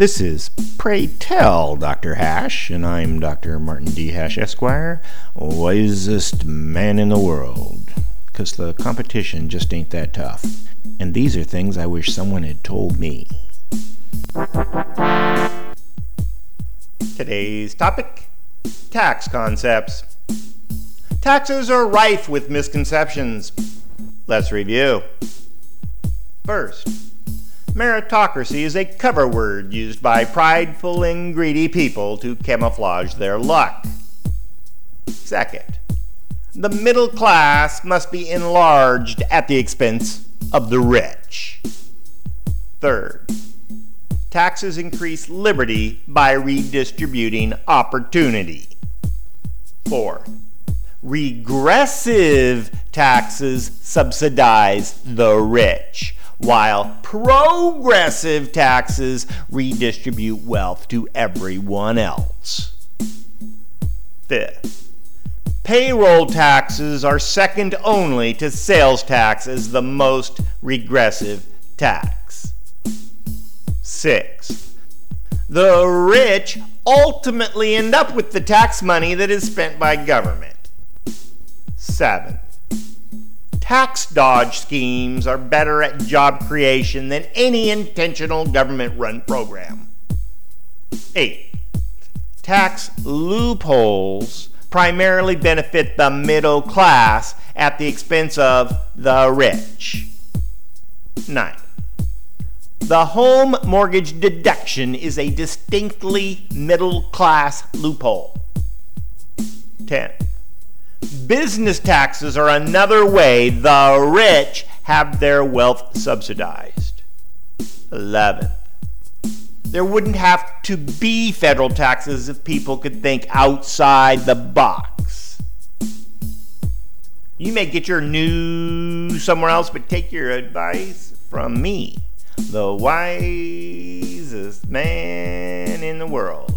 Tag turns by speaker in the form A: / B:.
A: This is Pray Tell Dr. Hash, and I'm Dr. Martin D. Hash, Esquire, wisest man in the world. Because the competition just ain't that tough. And these are things I wish someone had told me. Today's topic tax concepts. Taxes are rife with misconceptions. Let's review. First, meritocracy is a cover word used by prideful and greedy people to camouflage their luck. Second, the middle class must be enlarged at the expense of the rich. Third, taxes increase liberty by redistributing opportunity. Fourth, regressive taxes subsidize the rich, while progressive taxes redistribute wealth to everyone else. Fifth, payroll taxes are second only to sales tax as the most regressive tax. Sixth, the rich ultimately end up with the tax money that is spent by government. Seventh, tax dodge schemes are better at job creation than any intentional government run program. Eight, tax loopholes primarily benefit the middle class at the expense of the rich. Nine, the home mortgage deduction is a distinctly middle class loophole. 10. Business taxes are another way the rich have their wealth subsidized. 11. There wouldn't have to be federal taxes if people could think outside the box. You may get your news somewhere else, but take your advice from me, the wisest man in the world.